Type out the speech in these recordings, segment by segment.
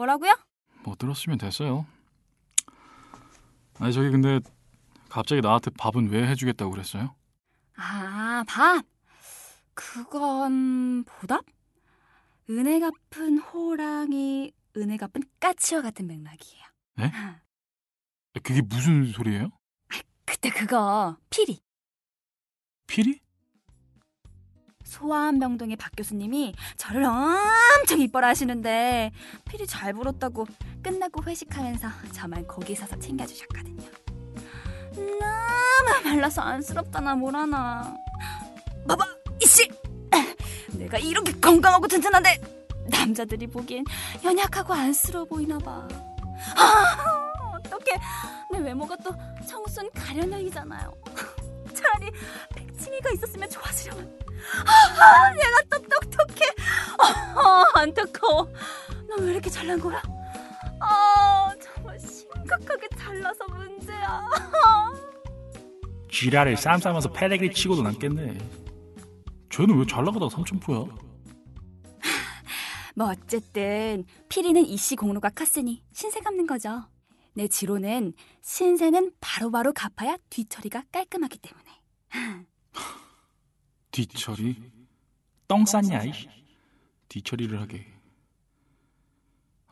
뭐라고요? 뭐 들었으면 됐어요. 아니 저기 근데 갑자기 나한테 밥은 왜 해주겠다고 그랬어요? 아, 밥. 그건 보답? 은혜 갚은 호랑이, 은혜 갚은 까치와 같은 맥락이에요. 네? 그게 무슨 소리예요? 그때 그거 피리. 피리? 소아암병동의 박 교수님이 저를 엄청 이뻐라 하시는데 피리 잘 불었다고 끝나고 회식하면서 저만 거기 서서 챙겨주셨거든요. 너무 말라서 안쓰럽다나 뭐라나. 봐봐 이씨, 내가 이렇게 건강하고 튼튼한데 남자들이 보기엔 연약하고 안쓰러워 보이나 봐. 아, 어떡해 내 외모가 또 청순 가련형이잖아요. 차라리 백칭이가 있었으면 좋았으려면. 아, 얘가 또 똑똑해. 아, 안타까워. 나 왜 이렇게 잘난 거야? 아, 정말 심각하게 잘나서 문제야. 지랄을 쌈싸면서 패대기 치고도 남겠네. 쟤는 왜 잘 나가다가 삼천포야? 뭐 어쨌든 피리는 이씨 공로가 컸으니 신세 갚는 거죠. 내 지로는 신세는 바로 바로 갚아야 뒤처리가 깔끔하기 때문에. 뒤처리? 똥 쌌냐, 이 뒤처리를 하게.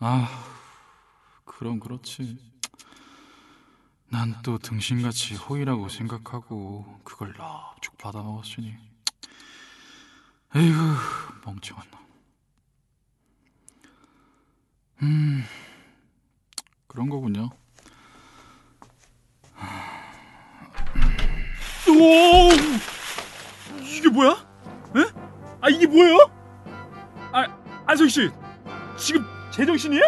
아, 그럼 그렇지. 난 또 등신같이 호의라고 생각하고 그걸 납죽 받아먹었으니. 에이구, 멍청한 놈. 음, 그런 거군요. 오! 이게 뭐야? 에? 아 이게 뭐예요? 아 안석 씨 지금 제정신이에요?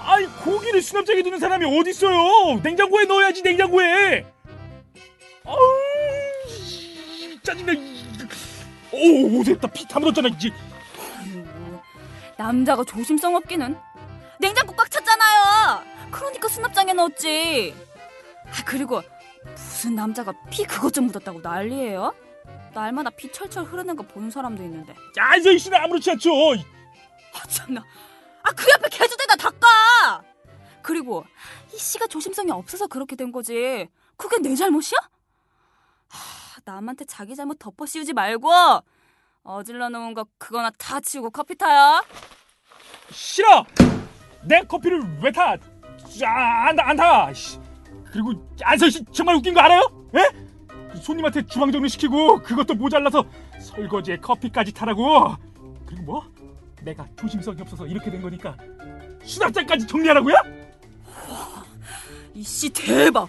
아니 고기를 수납장에 두는 사람이 어디 있어요? 냉장고에 넣어야지 냉장고에. 아우 짜증나. 오 됐다 피다 묻었잖아 이제. 남자가 조심성 없기는 냉장고 꽉 찼잖아요. 그러니까 수납장에 넣었지. 아 그리고 무슨 남자가 피 그것 좀 묻었다고 난리예요? 날마다 피 철철 흐르는 거 보는 사람도 있는데. 안석 씨는 아무렇지 않죠. 아 참나. 아 그 옆에 개주대다 닦아. 그리고 이 씨가 조심성이 없어서 그렇게 된 거지. 그게 내 잘못이야? 하, 남한테 자기 잘못 덮어 씌우지 말고 어질러 놓은 거 그거나 다 치우고 커피 타요. 싫어. 내 커피를 왜 타? 아, 안, 안 타. 씨. 그리고 안석 씨 정말 웃긴 거 알아요? 에? 손님한테 주방 정리 시키고 그것도 모자라서 설거지에 커피까지 타라고. 그리고 뭐? 내가 조심성이 없어서 이렇게 된 거니까 수납장까지 정리하라고요? 이씨 대박.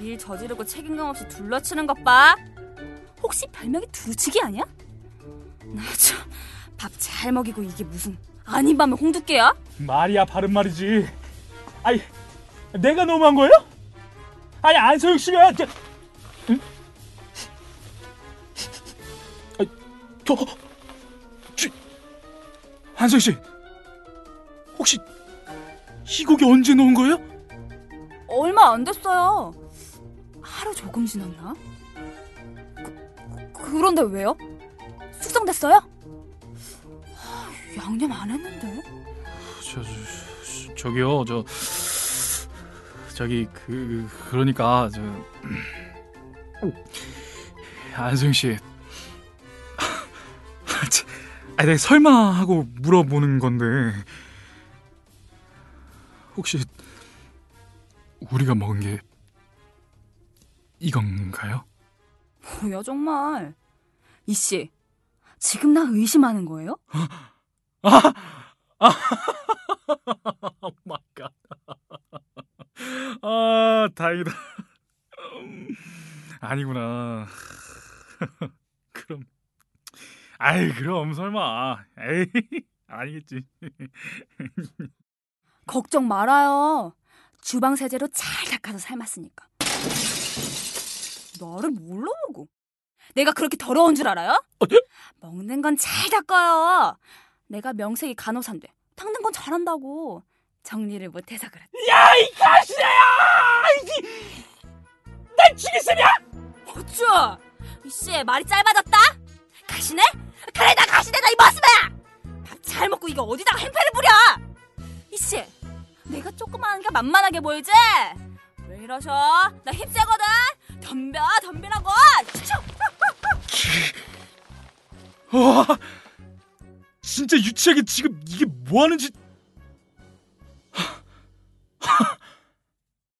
일 저지르고 책임감 없이 둘러치는 것 봐. 혹시 별명이 두루치기 아니야? 나 참 밥 잘 먹이고 이게 무슨 아닌 밤에 홍두깨야? 말이야 바른 말이지. 아니 내가 너무한 거예요? 아니 안소영 씨가 저, 응? 아니, 저, 저, 한소영 씨 혹시 이 고기 언제 넣은 거예요? 얼마 안 됐어요. 하루 조금 지났나? 그, 그런데 왜요? 숙성됐어요? 하, 양념 안 했는데. 저, 저, 저기요, 저 저기 그 그러니까 저 안승 씨, 아, 내가 설마 하고 물어보는 건데 혹시 우리가 먹은 게 이건가요? 뭐야 정말. 이씨, 지금 나 의심하는 거예요? 아, 아, oh my God. 아, 다행이다. 음, 아니구나. 그럼, 아이, 그럼 설마. 에이, 아니겠지. 걱정 말아요. 주방 세제로 잘 닦아서 삶았으니까. 나를 뭘로 보고? 내가 그렇게 더러운 줄 알아요? 어, 네? 먹는 건 잘 닦아요. 내가 명색이 간호사인데 닦는 건 잘한다고. 정리를 못해서 그래. 야이 가시야! 날 죽이시냐? 어쭈! 이씨 말이 짧아졌다? 가시네? 그래 나 가시네 나이 머슴아! 밥 잘 먹고 이거 어디다가 행패를 부려! 이씨, 내가 조그마하니까 만만하게 보이지? 왜 이러셔? 나 힘세거든. 덤벼, 덤비라고. 슈! 와 진짜 유치하게 지금 이게 뭐 하는 짓